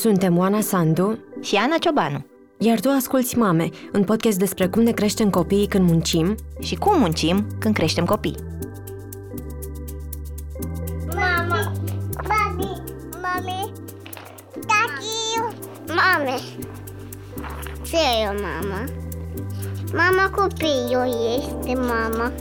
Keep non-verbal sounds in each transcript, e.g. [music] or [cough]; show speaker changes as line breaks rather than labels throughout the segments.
Suntem Oana Sandu
și Ana Ciobanu.
Iar tu asculți Mame, un podcast despre cum ne creștem copiii când muncim
și cum muncim când creștem copii.
Mama, mami, mami, tati, mame. Ce e o mama? Mama copilul este mama.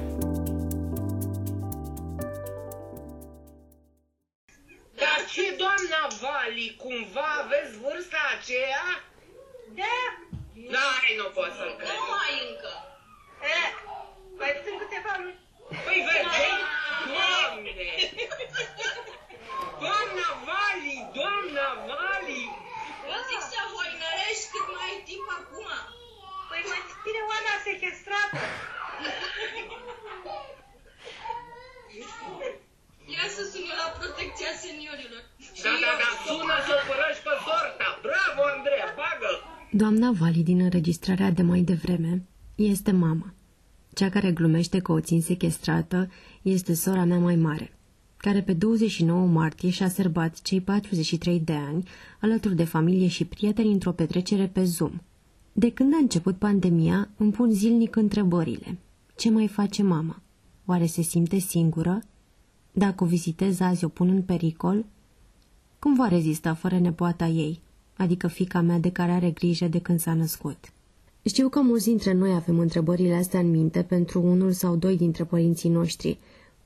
Sequestrată. Ia să suni la protecția seniorilor.
Da, da, da, sună să o părăși pe sorta! Bravo, Andreea, bagă
Doamna Vali din înregistrarea de mai devreme este mama. Cea care glumește că o țin sequestrată este sora mea mai mare, care pe 29 martie și-a sărbat cei 43 de ani alături de familie și prieteni într-o petrecere pe Zoom. De când a început pandemia, îmi pun zilnic întrebările. Ce mai face mama? Oare se simte singură? Dacă o vizitez azi, o pun în pericol? Cum va rezista fără nepoata ei, adică fica mea de care are grijă de când s-a născut? Știu că mulți dintre noi avem întrebările astea în minte pentru unul sau doi dintre părinții noștri,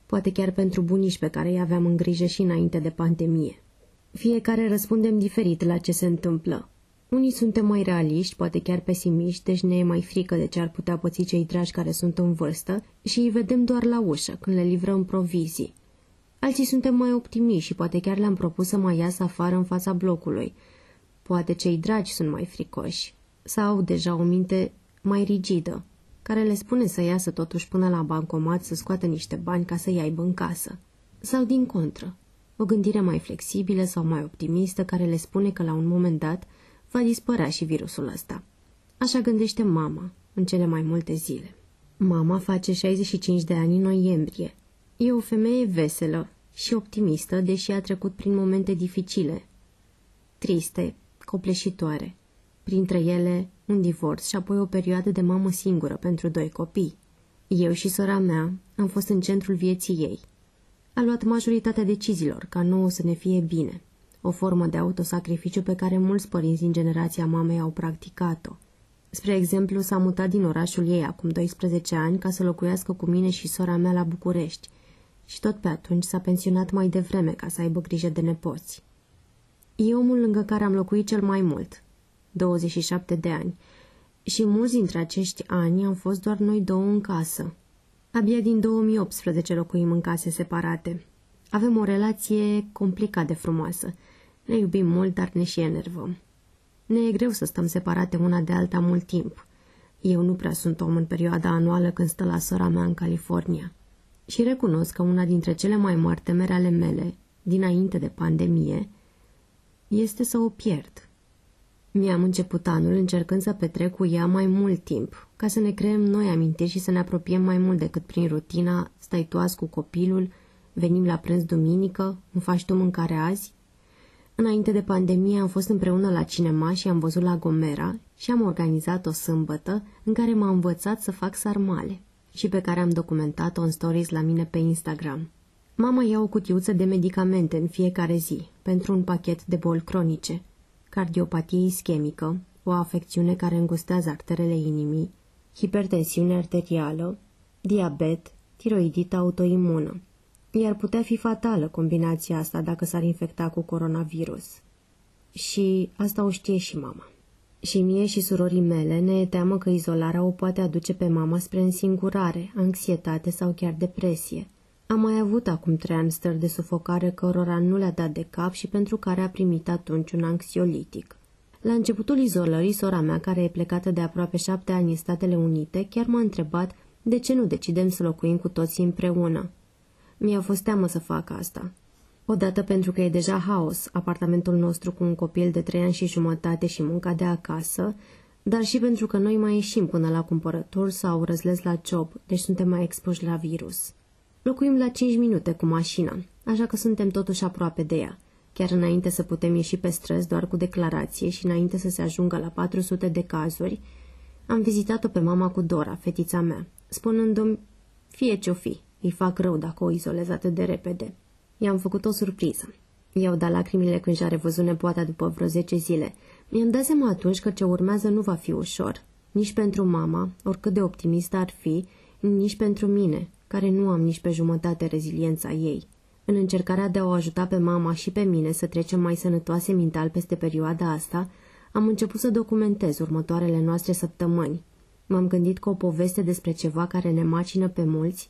poate chiar pentru bunici pe care îi aveam în grijă și înainte de pandemie. Fiecare răspundem diferit la ce se întâmplă. Unii suntem mai realiști, poate chiar pesimiști, deci ne e mai frică de ce ar putea păți cei dragi care sunt în vârstă și îi vedem doar la ușă, când le livrăm provizii. Alții suntem mai optimiști și poate chiar le-am propus să mai iasă afară în fața blocului. Poate cei dragi sunt mai fricoși sau au deja o minte mai rigidă, care le spune să iasă totuși până la bancomat să scoată niște bani ca să-i aibă în casă. Sau din contră, o gândire mai flexibilă sau mai optimistă care le spune că la un moment dat va dispărea și virusul ăsta. Așa gândește mama în cele mai multe zile. Mama face 65 de ani în noiembrie. E o femeie veselă și optimistă, deși a trecut prin momente dificile, triste, copleșitoare. Printre ele, un divorț și apoi o perioadă de mamă singură pentru doi copii. Eu și sora mea am fost în centrul vieții ei. A luat majoritatea deciziilor ca nouă să ne fie bine, o formă de autosacrificiu pe care mulți părinți din generația mamei au practicat-o. Spre exemplu, s-a mutat din orașul ei acum 12 ani ca să locuiască cu mine și sora mea la București și tot pe atunci s-a pensionat mai devreme ca să aibă grijă de nepoți. E omul lângă care am locuit cel mai mult, 27 de ani, și mulți dintre acești ani am fost doar noi două în casă. Abia din 2018 locuim în case separate. Avem o relație complicat de frumoasă. Ne iubim mult, dar ne și enervăm. Ne e greu să stăm separate una de alta mult timp. Eu nu prea sunt om în perioada anuală când stă la sora mea în California. Și recunosc că una dintre cele mai mari temeri ale mele, dinainte de pandemie, este să o pierd. Mi-am început anul încercând să petrec cu ea mai mult timp, ca să ne creăm noi amintiri și să ne apropiem mai mult decât prin rutina, stai tu azi cu copilul, venim la prânz duminică, îmi faci tu mâncare azi? Înainte de pandemie am fost împreună la cinema și am văzut la Gomera și am organizat o sâmbătă în care m-a învățat să fac sarmale și pe care am documentat-o în stories la mine pe Instagram. Mama ia o cutiuță de medicamente în fiecare zi, pentru un pachet de boli cronice, cardiopatie ischemică, o afecțiune care îngustează arterele inimii, hipertensiune arterială, diabet, tiroidită autoimună. Iar putea fi fatală combinația asta dacă s-ar infecta cu coronavirus. Și asta o știe și mama. Și mie și surorii mele ne e teamă că izolarea o poate aduce pe mama spre însingurare, anxietate sau chiar depresie. Am mai avut acum trei ani stări de sufocare cărora nu le-a dat de cap și pentru care a primit atunci un anxiolitic. La începutul izolării, sora mea, care e plecată de aproape șapte ani în Statele Unite, chiar m-a întrebat de ce nu decidem să locuim cu toții împreună. Mi-a fost teamă să fac asta. Odată pentru că e deja haos, apartamentul nostru cu un copil de trei ani și jumătate și munca de acasă, dar și pentru că noi mai ieșim până la cumpărături sau răzlez la job, deci suntem mai expuși la virus. Locuim la 5 minute cu mașina, așa că suntem totuși aproape de ea, chiar înainte să putem ieși pe străzi doar cu declarație și înainte să se ajungă la 400 de cazuri, am vizitat-o pe mama cu Dora, fetița mea, spunându-mi, fie ce-o fi, îi fac rău dacă o izolez atât de repede. I-am făcut o surpriză. I-au dat lacrimile când și-a revăzut nepoata după vreo 10 zile. Mi-am dat seama atunci că ce urmează nu va fi ușor. Nici pentru mama, oricât de optimistă ar fi, nici pentru mine, care nu am nici pe jumătate reziliența ei. În încercarea de a o ajuta pe mama și pe mine să trecem mai sănătoase mental peste perioada asta, am început să documentez următoarele noastre săptămâni. M-am gândit că o poveste despre ceva care ne macină pe mulți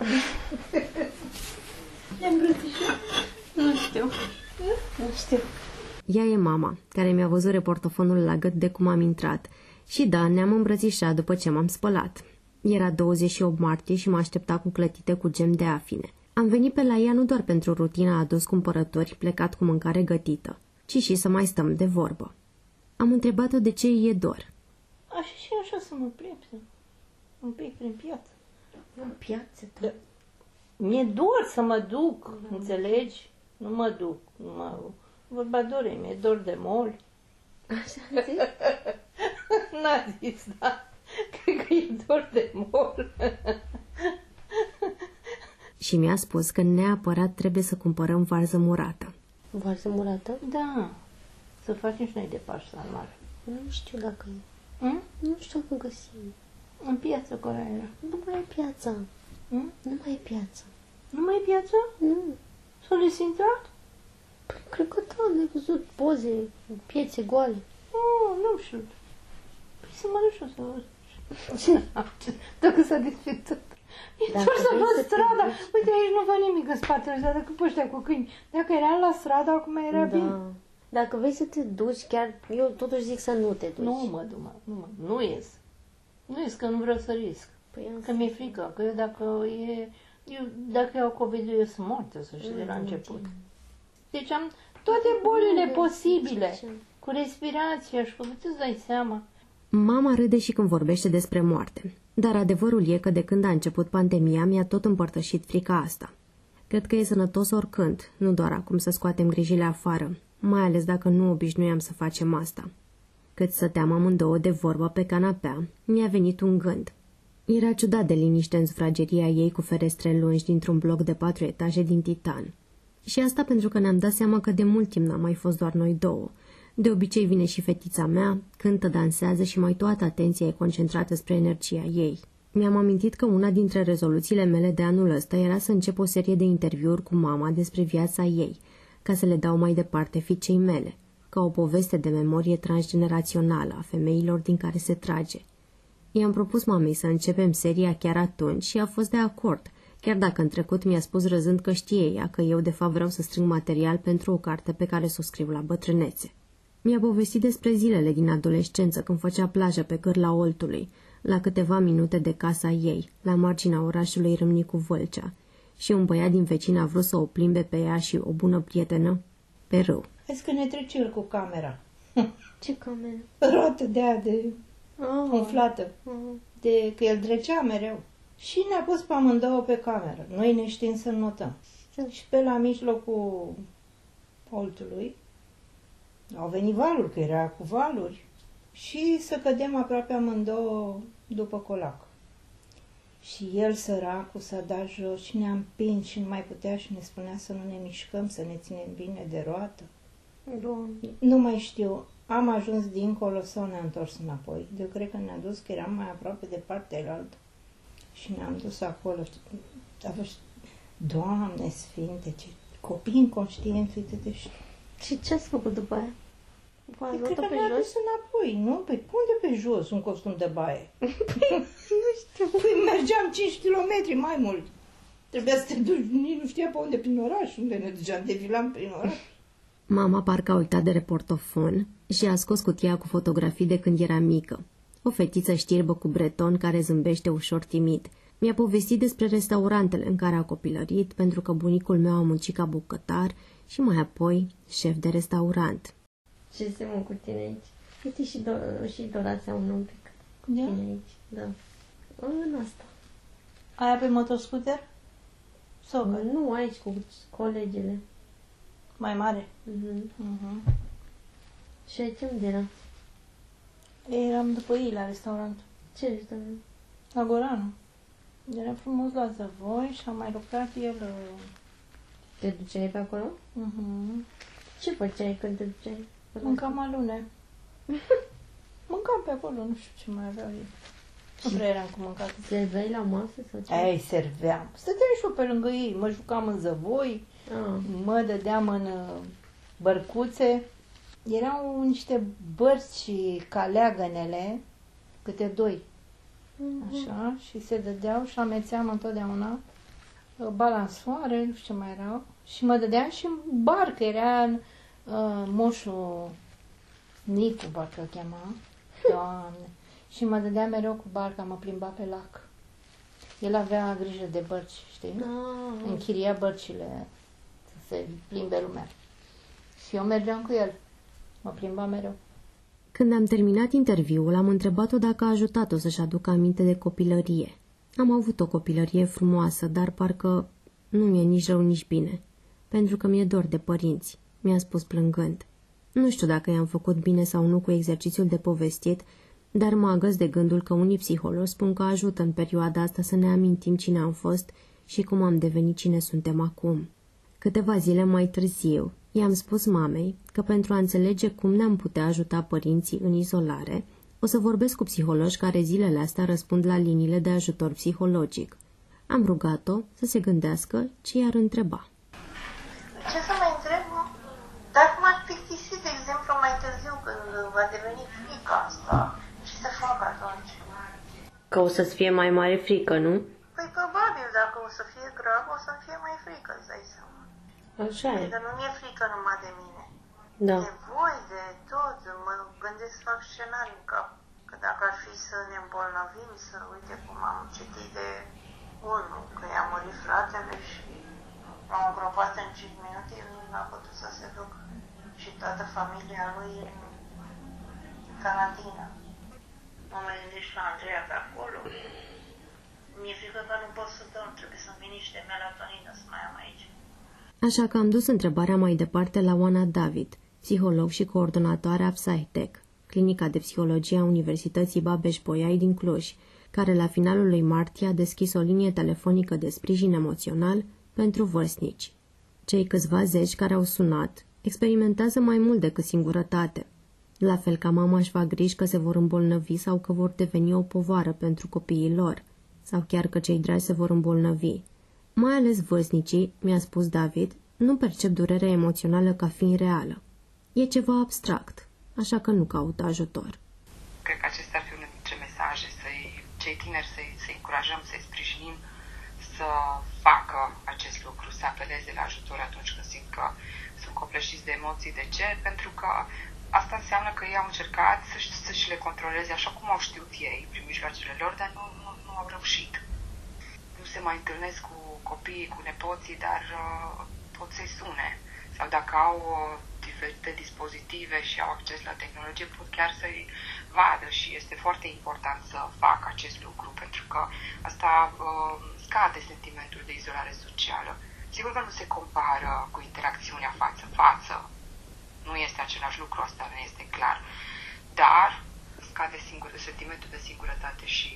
[laughs] Ea e mama, care mi-a văzut reportofonul la gât de cum am intrat. Și da, ne-am îmbrățișat după ce m-am spălat. Era 28 martie și mă aștepta cu clătite cu gem de afine. Am venit pe la ea nu doar pentru rutina adus cumpărători plecat cu mâncare gătită, ci și să mai stăm de vorbă. Am întrebat-o de ce e dor.
Așa și așa să mă plimb, să- un pic prin piață.
În piață, da.
Da. Mi-e dor să mă duc, înțelegi? Nu mă duc, nu mă... Vorba dore, mi-e dor de mol.
Așa zic? [laughs]
N-a zis, da. Cred că e dor de mol. [laughs]
Și mi-a spus că neapărat trebuie să cumpărăm varză murată.
Varză murată?
Da, să facem și noi de Paști Salmar.
Nu știu dacă e.
Hm?
Nu știu dacă găsim.
În piață care era.
Nu mai e piața.
Hm?
Nu mai e piață.
Nu mai e piață?
Nu.
S-a desintrat?
Păi, cred că da, am văzut poze, piețe goale.
Oh, nu știu. Păi să mă duc și eu să văd. [laughs] Dacă s-a dezinfectat. E
Dacă
doar să
vrei
văd
să te
strada.
duci-
Uite, aici nu văd nimic în spatele ăsta, decât pe ăștia cu câini. Dacă era la stradă, acum era bine.
Da. Dacă vrei să te duci, chiar eu totuși zic să nu te duci.
Nu mă duc, mă, nu mă, nu ies. Nu ies, că nu vreau să risc.
Păi am
Că mi-e frică, că eu dacă e... Eu, dacă iau COVID-ul, eu sunt moartă, să știi, de la început. Deci am toate bolile posibile. Cu respirația și cu îți dai seama.
Mama râde și când vorbește despre moarte, dar adevărul e că de când a început pandemia mi-a tot împărtășit frica asta. Cred că e sănătos oricând, nu doar acum să scoatem grijile afară, mai ales dacă nu obișnuiam să facem asta. Cât stăteam amândouă de vorbă pe canapea, mi-a venit un gând. Era ciudat de liniște în sufrageria ei cu ferestre lungi dintr-un bloc de patru etaje din titan. Și asta pentru că ne-am dat seama că de mult timp n-am mai fost doar noi două. De obicei vine și fetița mea, cântă, dansează și mai toată atenția e concentrată spre energia ei. Mi-am amintit că una dintre rezoluțiile mele de anul ăsta era să încep o serie de interviuri cu mama despre viața ei, ca să le dau mai departe fiicei mele, ca o poveste de memorie transgenerațională a femeilor din care se trage. I-am propus mamei să începem seria chiar atunci și a fost de acord, chiar dacă în trecut mi-a spus răzând că știe ea că eu de fapt vreau să strâng material pentru o carte pe care să o scriu la bătrânețe. Mi-a povestit despre zilele din adolescență când făcea plajă pe cârla Oltului, la câteva minute de casa ei, la marginea orașului Râmnicu Vâlcea, și un băiat din vecin a vrut să o plimbe pe ea și o bună prietenă pe râu.
Hai că ne trece el cu camera. [laughs]
Ce cameră?
Roată de aia de
Oh.
umflată. De că el trecea mereu. Și ne-a pus pe amândouă pe cameră. Noi ne știm să notăm. Și pe la mijlocul oltului au venit valuri, că era cu valuri. Și să cădem aproape amândouă după colac. Și el, săracul, s-a dat jos și ne-a împins și nu mai putea și ne spunea să nu ne mișcăm, să ne ținem bine de roată.
Doamne.
Nu mai știu. Am ajuns dincolo sau ne-am întors înapoi. Eu cred că ne-a dus, că eram mai aproape de partea elaltă. Și ne-am dus acolo. A fost, Doamne Sfinte, ce copii inconștienți, uite de și...
Și ce ați făcut după aia? V-ați
Cred
luat-o
că
pe
ne-a
jos?
dus înapoi, nu? Pe unde pe jos un costum de baie? [laughs]
Nu știu.
Păi mergeam 5 km mai mult. Trebuia să te duci, nici nu știa pe unde prin oraș, unde ne duceam, defilam prin oraș.
Mama parcă a uitat de reportofon și a scos cutia cu fotografii de când era mică. O fetiță știrbă cu breton care zâmbește ușor timid. Mi-a povestit despre restaurantele în care a copilărit, pentru că bunicul meu a muncit ca bucătar și mai apoi șef de restaurant.
Ce se mă cu tine aici? Uite și, do- și Dora seamănă un pic cu
Da?
tine aici. Da. În asta.
Aia pe motoscooter? Sau care?
Nu aici cu colegele.
Mai mare?
Mhm.
Uh-huh.
Și aici unde era?
Eram după ei la restaurant.
Ce restaurant?
La Goranu. Era frumos la zăvoi și a mai lucrat el... uh,
Te duceai pe acolo?
Uh-huh.
Ce făceai când te duceai?
Mâncam alune. [laughs] Mâncam pe acolo, nu știu ce mai aveau ei. Nu prea eram cu mâncat.
Serveai la masă sau ce?
Ei, serveam. Stăteam și eu pe lângă ei. Mă jucam în zăvoi,
Ah.
mă dădeam în uh, bărcuțe. Erau niște bărci ca leagănele, câte doi. Așa, și se dădeau și amețeam întotdeauna uh, balansoare, nu știu ce mai erau. Și mă dădeam și în barcă, era în, uh, moșul Nicu, parcă îl chema. [laughs] Doamne. Și mă dădea mereu cu barca, mă plimba pe lac. El avea grijă de bărci, știi?
Ah.
Închiria bărcile să se plimbe lumea. Și eu mergeam cu el. Mă plimba mereu.
Când am terminat interviul, am întrebat-o dacă a ajutat-o să-și aducă aminte de copilărie. Am avut o copilărie frumoasă, dar parcă nu mi-e nici rău, nici bine. Pentru că mi-e dor de părinți, mi-a spus plângând. Nu știu dacă i-am făcut bine sau nu cu exercițiul de povestit, dar mă agăs de gândul că unii psihologi spun că ajută în perioada asta să ne amintim cine am fost și cum am devenit cine suntem acum. Câteva zile mai târziu, i-am spus mamei că pentru a înțelege cum ne-am putea ajuta părinții în izolare, o să vorbesc cu psihologi care zilele astea răspund la liniile de ajutor psihologic. Am rugat-o să se gândească ce i-ar întreba.
Ce să mai întreb? mă? Dar cum ar plictisi, de exemplu, mai târziu, când va deveni frica asta? Ce să fac atunci?
Că o să-ți fie mai mare frică, nu?
Păi probabil, dacă o să fie grav, o să-mi fie mai frică, îți dai seama.
Așa
Adică nu mi-e frică numai de mine.
Da.
De voi, de tot, mă gândesc să fac scenarii în cap. Că dacă ar fi să ne îmbolnăvim, să uite cum am citit de unul, că i-a murit fratele și l-au îngropat în 5 minute, el nici n-a putut să se ducă. Și toată familia lui în carantină. Mă mai gândesc la Andreea pe acolo. Mi-e frică că nu pot să dorm, trebuie să-mi vin niște melatonină să mai am aici.
Așa că am dus întrebarea mai departe la Oana David, psiholog și coordonatoare a Psytech, clinica de psihologie a Universității Babeș-Bolyai din Cluj, care la finalul lui martie a deschis o linie telefonică de sprijin emoțional pentru vârstnici. Cei câțiva zeci care au sunat experimentează mai mult decât singurătate. La fel ca mama își fac griji că se vor îmbolnăvi sau că vor deveni o povară pentru copiii lor, sau chiar că cei dragi se vor îmbolnăvi. Mai ales vârstnicii, mi-a spus David, nu percep durerea emoțională ca fiind reală. E ceva abstract, așa că nu caută ajutor.
Cred că acesta ar fi unul dintre mesaje, să-i, cei tineri să-i, să încurajăm, să-i sprijinim să facă acest lucru, să apeleze la ajutor atunci când simt că sunt copleșiți de emoții. De ce? Pentru că asta înseamnă că ei au încercat să-și, să-și le controleze așa cum au știut ei, prin mijloacele lor, dar nu, nu, nu au reușit. Nu se mai întâlnesc cu copiii, cu nepoții, dar uh, pot să-i sune. Sau dacă au uh, diferite dispozitive și au acces la tehnologie, pot chiar să-i vadă și este foarte important să facă acest lucru, pentru că asta uh, scade sentimentul de izolare socială. Sigur că nu se compară cu interacțiunea față-față. Nu este același lucru, asta nu este clar. Dar scade singur, sentimentul de singurătate și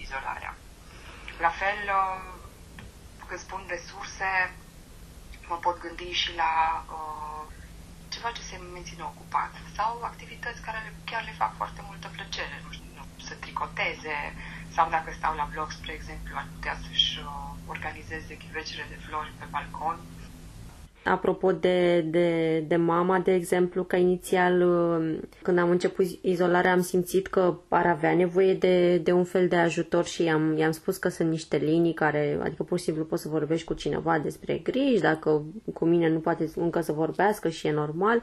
izolarea. La fel, uh, când spun resurse, mă pot gândi și la uh, ceva ce se menține ocupat sau activități care le- chiar le fac foarte multă plăcere, nu știu, să tricoteze sau dacă stau la blog, spre exemplu, ar putea să-și uh, organizeze ghivecele de flori pe balcon.
Apropo de, de, de mama, de exemplu, că inițial uh, când am început izolarea am simțit că ar avea nevoie de, de un fel de ajutor și i-am, i-am spus că sunt niște linii care, adică pur și simplu poți să vorbești cu cineva despre griji, dacă cu mine nu poate încă să vorbească și e normal.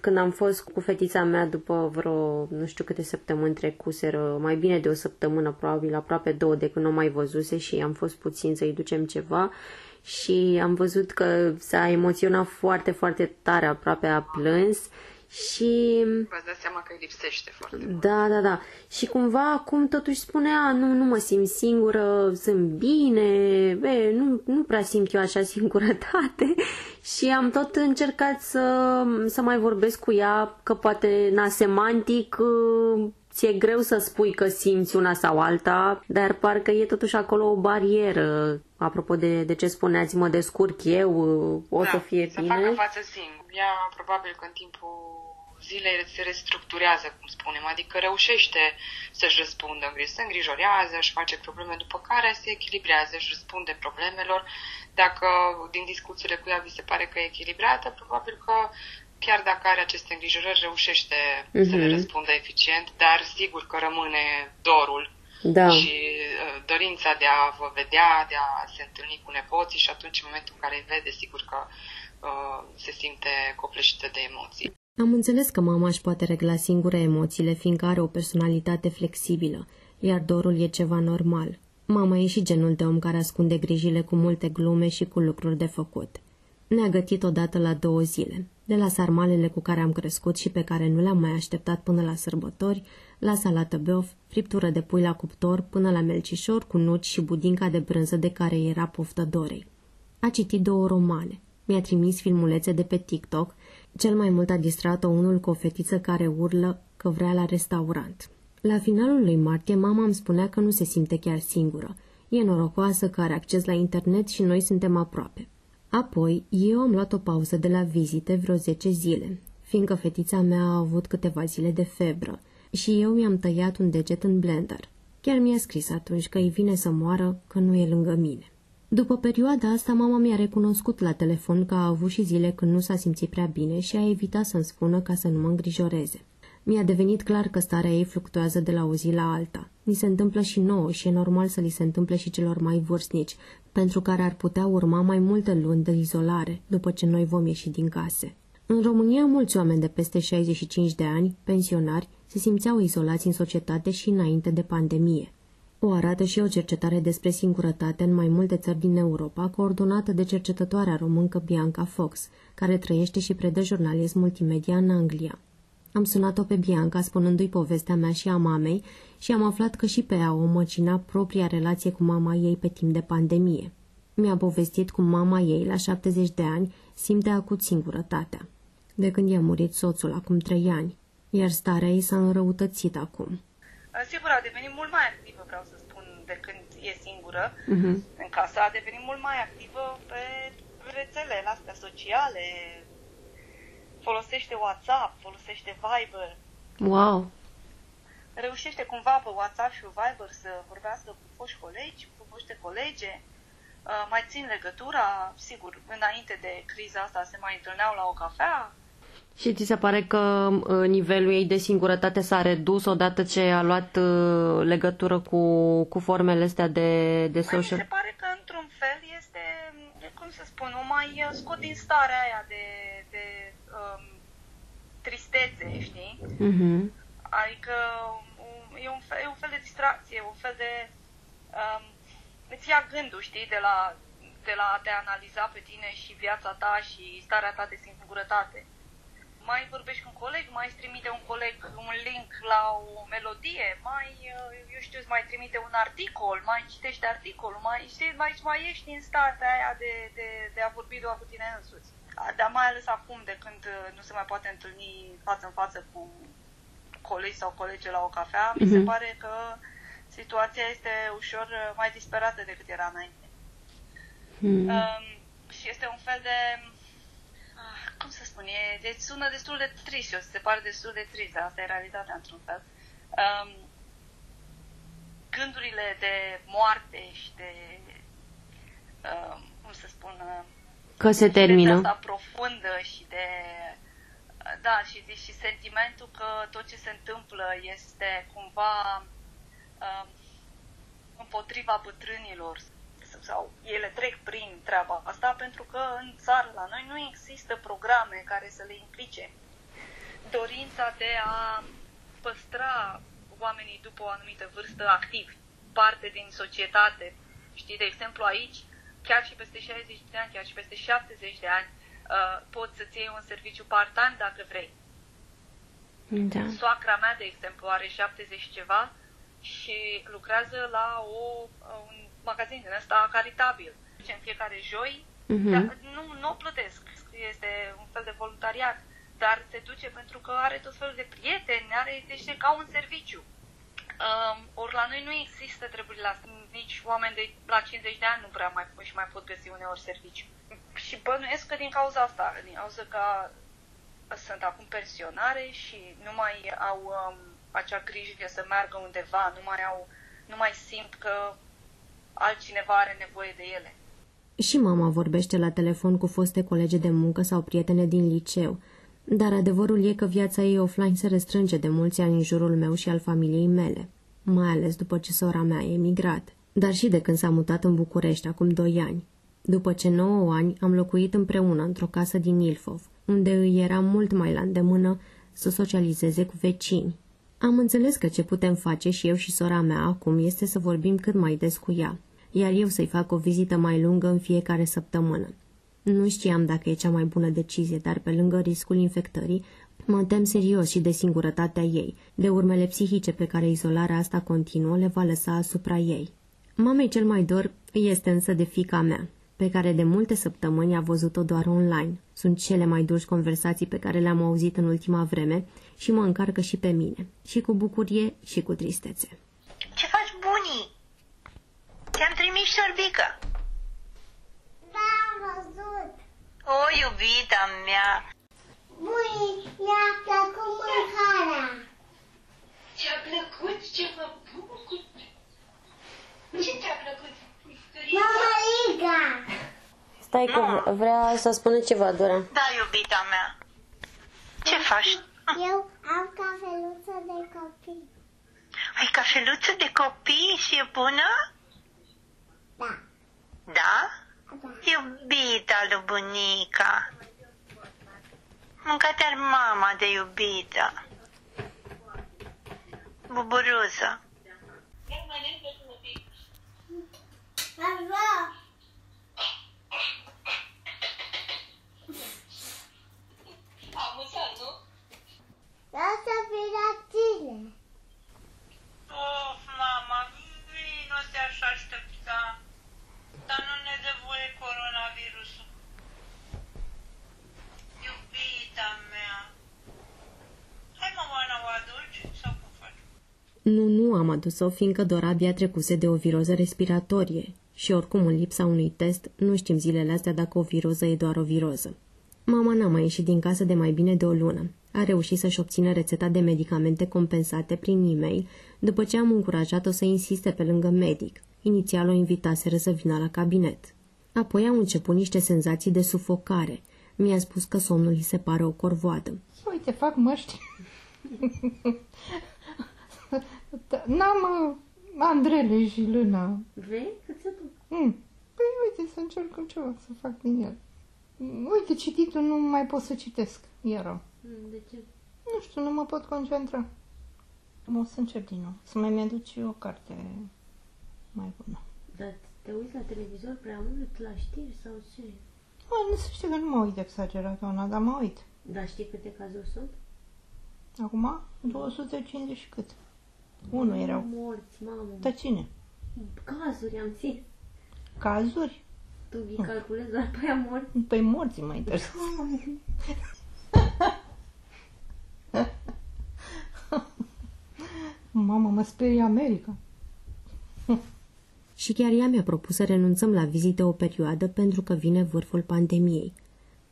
Când am fost cu fetița mea după vreo, nu știu câte săptămâni trecuseră, mai bine de o săptămână, probabil aproape două de când nu mai văzuse și am fost puțin să-i ducem ceva și am văzut că s-a emoționat foarte, foarte tare, aproape a plâns și...
V-ați dat seama că îi lipsește foarte
mult. Da, da, da. Și cumva acum totuși spunea, nu, nu mă simt singură, sunt bine, be, nu, nu prea simt eu așa singurătate [laughs] și am tot încercat să, să mai vorbesc cu ea, că poate, na, semantic, ți-e greu să spui că simți una sau alta, dar parcă e totuși acolo o barieră. Apropo de, de ce spuneați, mă descurc eu, o
da,
să fie
să
bine.
Să facă față singur. Ea probabil că în timpul zilei se restructurează, cum spunem, adică reușește să-și răspundă, se îngrijorează, își face probleme, după care se echilibrează, își răspunde problemelor. Dacă din discuțiile cu ea vi se pare că e echilibrată, probabil că chiar dacă are aceste îngrijorări, reușește uh-huh. să le mhm. răspundă eficient, dar sigur că rămâne dorul
da.
și uh, dorința de a vă vedea, de a se întâlni cu nepoții și atunci, în momentul în care îi vede, sigur că uh, se simte copleșită de emoții.
Am înțeles că mama își poate regla singură emoțiile, fiindcă are o personalitate flexibilă, iar dorul e ceva normal. Mama e și genul de om care ascunde grijile cu multe glume și cu lucruri de făcut. Ne-a gătit odată la două zile, de la sarmalele cu care am crescut și pe care nu le-am mai așteptat până la sărbători, la salată beof, friptură de pui la cuptor, până la melcișor cu nuci și budinca de brânză de care era poftă dorei. A citit două romane, mi-a trimis filmulețe de pe TikTok cel mai mult a distrat-o unul cu o fetiță care urlă că vrea la restaurant. La finalul lui martie, mama îmi spunea că nu se simte chiar singură. E norocoasă că are acces la internet și noi suntem aproape. Apoi, eu am luat o pauză de la vizite vreo 10 zile, fiindcă fetița mea a avut câteva zile de febră și eu mi-am tăiat un deget în blender. Chiar mi-a scris atunci că îi vine să moară, că nu e lângă mine. După perioada asta, mama mi-a recunoscut la telefon că a avut și zile când nu s-a simțit prea bine și a evitat să-mi spună ca să nu mă îngrijoreze. Mi-a devenit clar că starea ei fluctuează de la o zi la alta. Ni se întâmplă și nouă și e normal să li se întâmple și celor mai vârstnici, pentru care ar putea urma mai multe luni de izolare după ce noi vom ieși din case. În România, mulți oameni de peste 65 de ani, pensionari, se simțeau izolați în societate și înainte de pandemie. O arată și o cercetare despre singurătate în mai multe țări din Europa, coordonată de cercetătoarea româncă Bianca Fox, care trăiește și predă jurnalism multimedia în Anglia. Am sunat-o pe Bianca spunându-i povestea mea și a mamei și am aflat că și pe ea o măcina propria relație cu mama ei pe timp de pandemie. Mi-a povestit cum mama ei, la 70 de ani, simte acut singurătatea. De când i-a murit soțul acum trei ani, iar starea ei s-a înrăutățit acum.
Sigur, a devenit mult mai activă, vreau să spun, de când e singură uh-huh. în casă. A devenit mult mai activă pe rețelele astea sociale. Folosește WhatsApp, folosește Viber.
Wow!
Reușește cumva pe WhatsApp și Viber să vorbească cu foști colegi, cu foște colege. Uh, mai țin legătura, sigur, înainte de criza asta se mai întâlneau la o cafea,
și ți se pare că uh, nivelul ei de singurătate s-a redus odată ce a luat uh, legătură cu, cu formele astea de, de social?
Mi se pare că într-un fel este, cum să spun, o mai uh, scot din starea aia de, de um, tristețe, știi?
Uh-huh.
Adică um, e un, fel, e un fel de distracție, un fel de... Um, îți ia gândul, știi, de la, de la a te analiza pe tine și viața ta și starea ta de singurătate mai vorbești cu un coleg, mai îți trimite un coleg un link la o melodie, mai, uh, eu știu, îți mai trimite un articol, mai citești articolul, mai, știi, mai, mai ești în starea aia de, de, de a vorbi doar cu tine însuți. Dar mai ales acum, de când uh, nu se mai poate întâlni față în față cu colegi sau colege la o cafea, mm-hmm. mi se mhm. pare că situația este ușor uh, mai disperată decât era înainte. Mm. Um, și este un fel de cum să spun, e, deci sună destul de trist, eu se pare destul de trist, dar asta e realitatea într-un fel. Um, gândurile de moarte și de, um, cum să spun, uh,
Că se termină.
Asta profundă și de da, și, și sentimentul că tot ce se întâmplă este cumva uh, împotriva bătrânilor sau ele trec prin treaba asta pentru că în țară la noi nu există programe care să le implice. Dorința de a păstra oamenii după o anumită vârstă activi, parte din societate. Știi, de exemplu aici, chiar și peste 60 de ani, chiar și peste 70 de ani, uh, poți să-ți iei un serviciu part-time dacă vrei.
Da.
Soacra mea, de exemplu, are 70 ceva și lucrează la o, un magazin din ăsta caritabil. În fiecare joi,
Mhm.
dar nu, nu o plătesc, este un fel de voluntariat, dar se duce pentru că are tot felul de prieteni, are, deci e ca un serviciu. Um, ori la noi nu există treburile astea, nici oameni de la 50 de ani nu prea mai, își mai pot găsi uneori serviciu. Și bănuiesc că din cauza asta, din cauza că sunt acum pensionare și nu mai au um, acea grijă să meargă undeva, nu mai au, nu mai simt că altcineva are nevoie de ele.
Și mama vorbește la telefon cu foste colege de muncă sau prietene din liceu, dar adevărul e că viața ei offline se restrânge de mulți ani în jurul meu și al familiei mele, mai ales după ce sora mea a emigrat, dar și de când s-a mutat în București acum doi ani. După ce 9 ani am locuit împreună într-o casă din Ilfov, unde îi era mult mai la îndemână să socializeze cu vecini. Am înțeles că ce putem face și eu și sora mea acum este să vorbim cât mai des cu ea, iar eu să-i fac o vizită mai lungă în fiecare săptămână. Nu știam dacă e cea mai bună decizie, dar pe lângă riscul infectării, mă tem serios și de singurătatea ei, de urmele psihice pe care izolarea asta continuă le va lăsa asupra ei. Mamei cel mai dor este însă de fica mea, pe care de multe săptămâni a văzut-o doar online. Sunt cele mai dulci conversații pe care le-am auzit în ultima vreme și mă încarcă și pe mine, și cu bucurie și cu tristețe.
Ce faci, bunii? Te-am trimis șorbică.
Da, am văzut.
O, iubita mea.
Bui, mi-a plăcut mâncarea.
Ce-a plăcut? Ce vă bucur? Ce ți-a plăcut?
Mama Liga.
Stai că vrea să spună ceva, Dora.
Da, iubita mea. Ce faci?
Eu am cafeluță de copii.
Ai cafeluță de copii și e bună?
Da.
Da?
Da.
Iubita lui bunica. Mânca-te-ar mama de iubită. Buburuză.
Mama.
Amuzant, nu?
Lasă fi la tine.
Of, mama, vino te aș aștepta. Dar nu ne dă voie coronavirusul. Iubita mea. Hai, mă, Oana, o aduci? Sau cum faci?
Nu, nu am adus-o, fiindcă Dora abia trecuse de o viroză respiratorie și oricum în lipsa unui test nu știm zilele astea dacă o viroză e doar o viroză. Mama n-a mai ieșit din casă de mai bine de o lună. A reușit să-și obțină rețeta de medicamente compensate prin e-mail după ce am încurajat-o să insiste pe lângă medic. Inițial o invitaseră să vină la cabinet. Apoi au început niște senzații de sufocare. Mi-a spus că somnul îi se pare o corvoadă.
Uite, fac măști. Da, [laughs] N-am uh, andrele și lâna.
Vrei? Cât să duc?
Mm. Păi uite, să încercăm ceva, să fac din el. Mm, Uite, cititul nu mai pot să citesc. Iară.
Mm, De ce?
Nu știu, nu mă pot concentra. O să încep din nou. Să mai mi-aduc și o carte mai bună.
Dar te uiți la televizor prea mult, la știri sau ce?
Mă, nu se știe că nu mă uit exagerat, Oana, dar mă uit.
Dar știi câte cazuri sunt?
Acum, 250 și cât? Unul erau.
Morți, mamă.
Dar cine?
Cazuri am zis.
Cazuri?
Tu îi calculezi doar pe aia morți.
Păi morții mai interesează. Mamă, mă sperie America.
Și chiar ea mi-a propus să renunțăm la vizite o perioadă pentru că vine vârful pandemiei.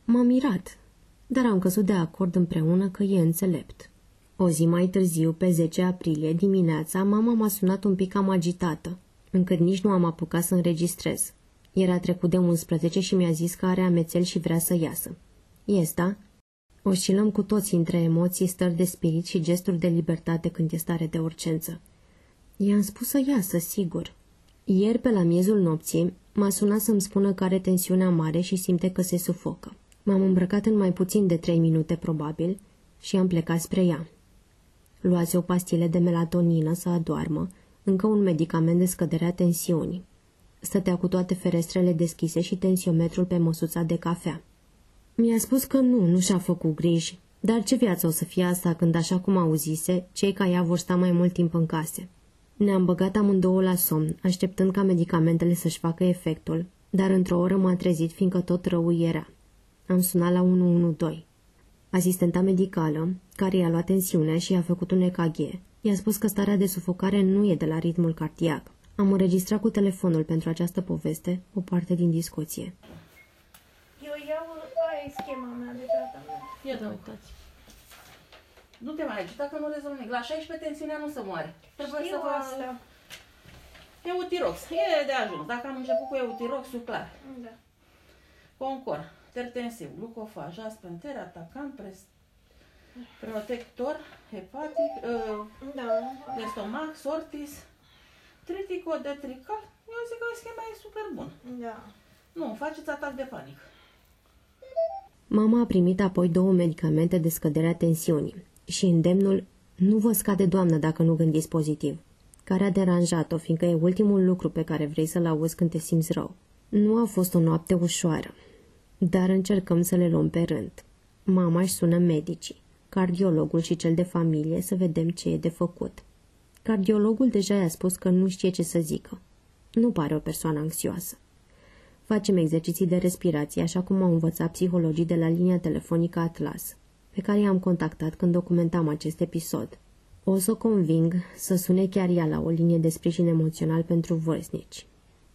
M-am mirat, dar am căzut de acord împreună că e înțelept. O zi mai târziu, pe 10 aprilie, dimineața, mama m-a sunat un pic cam agitată, încât nici nu am apucat să înregistrez. Era trecut de 11 și mi-a zis că are amețel și vrea să iasă. Iesta? Oscilăm cu toții între emoții, stări de spirit și gesturi de libertate când e stare de urgență. I-am spus să iasă, sigur. Ieri, pe la miezul nopții, m-a sunat să-mi spună că are tensiunea mare și simte că se sufocă. M-am îmbrăcat în mai puțin de trei minute, probabil, și am plecat spre ea. Luați o pastile de melatonină să adoarmă, încă un medicament de scădere a tensiunii. Stătea cu toate ferestrele deschise și tensiometrul pe măsuța de cafea. Mi-a spus că nu, nu și-a făcut griji, dar ce viață o să fie asta când, așa cum auzise, cei ca ea vor sta mai mult timp în case? Ne-am băgat amândouă la somn, așteptând ca medicamentele să-și facă efectul, dar într-o oră m-a trezit fiindcă tot rău era. Am sunat la 112. Asistenta medicală, care i-a luat tensiunea și i-a făcut un EKG, i-a spus că starea de sufocare nu e de la ritmul cardiac. Am înregistrat cu telefonul pentru această poveste o parte din discuție.
Eu iau aia schema mea de tratament.
Ia da, uitați. Nu te mai agiți, dacă nu rezolvi nimic. La 16 tensiunea nu se moare. Trebuie
Știu
să vă...
asta.
Eutirox. E de ajuns. Dacă am început cu eutiroxul, clar.
Da.
Concor, tertensiv, glucofaj, aspenter, atacant, pres... protector, hepatic, uh,
Da.
de stomac, sortis, triticodetrical. Eu zic că schema e super bun.
Da.
Nu, faceți atac de panic.
Mama a primit apoi două medicamente de scădere a tensiunii și îndemnul nu vă scade, doamnă, dacă nu gândiți pozitiv, care a deranjat-o, fiindcă e ultimul lucru pe care vrei să-l auzi când te simți rău. Nu a fost o noapte ușoară, dar încercăm să le luăm pe rând. Mama își sună medicii, cardiologul și cel de familie să vedem ce e de făcut. Cardiologul deja i-a spus că nu știe ce să zică. Nu pare o persoană anxioasă. Facem exerciții de respirație, așa cum au învățat psihologii de la linia telefonică Atlas, pe care i-am contactat când documentam acest episod. O să o conving să sune chiar ea la o linie de sprijin emoțional pentru vârstnici.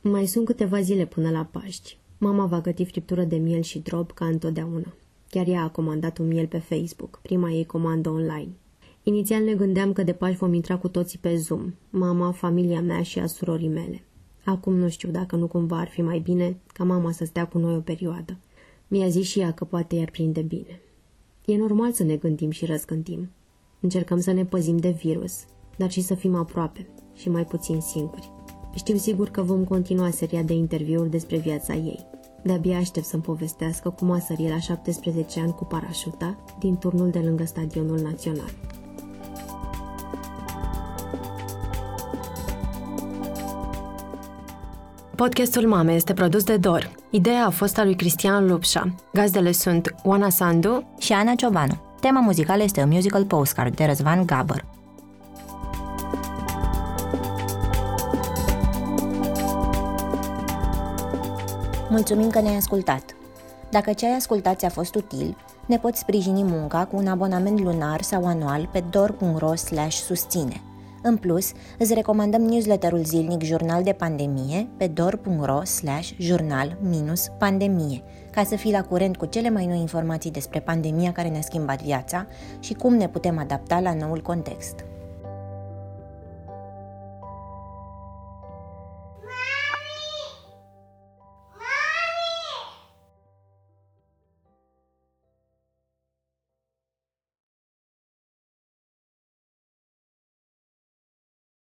Mai sunt câteva zile până la Paști. Mama va găti friptură de miel și drop ca întotdeauna. Chiar ea a comandat un miel pe Facebook, prima ei comandă online. Inițial ne gândeam că de Paști vom intra cu toții pe Zoom, mama, familia mea și a surorii mele. Acum nu știu dacă nu cumva ar fi mai bine ca mama să stea cu noi o perioadă. Mi-a zis și ea că poate i-ar prinde bine. E normal să ne gândim și răzgândim. Încercăm să ne păzim de virus, dar și să fim aproape și mai puțin singuri. Știu sigur că vom continua seria de interviuri despre viața ei. De-abia aștept să-mi povestească cum a sărit la 17 ani cu parașuta din turnul de lângă Stadionul Național. Podcastul Mame este produs de Dor. Ideea a fost a lui Cristian Lupșa. Gazdele sunt Oana Sandu
și Ana Ciobanu. Tema muzicală este un musical postcard de Răzvan Gabăr. Mulțumim că ne-ai ascultat! Dacă ce ai ascultat ți-a fost util, ne poți sprijini munca cu un abonament lunar sau anual pe dor.ro susține. În plus, îți recomandăm newsletterul zilnic Jurnal de Pandemie pe dor.ro jurnal-pandemie, ca să fii la curent cu cele mai noi informații despre pandemia care ne-a schimbat viața și cum ne putem adapta la noul context.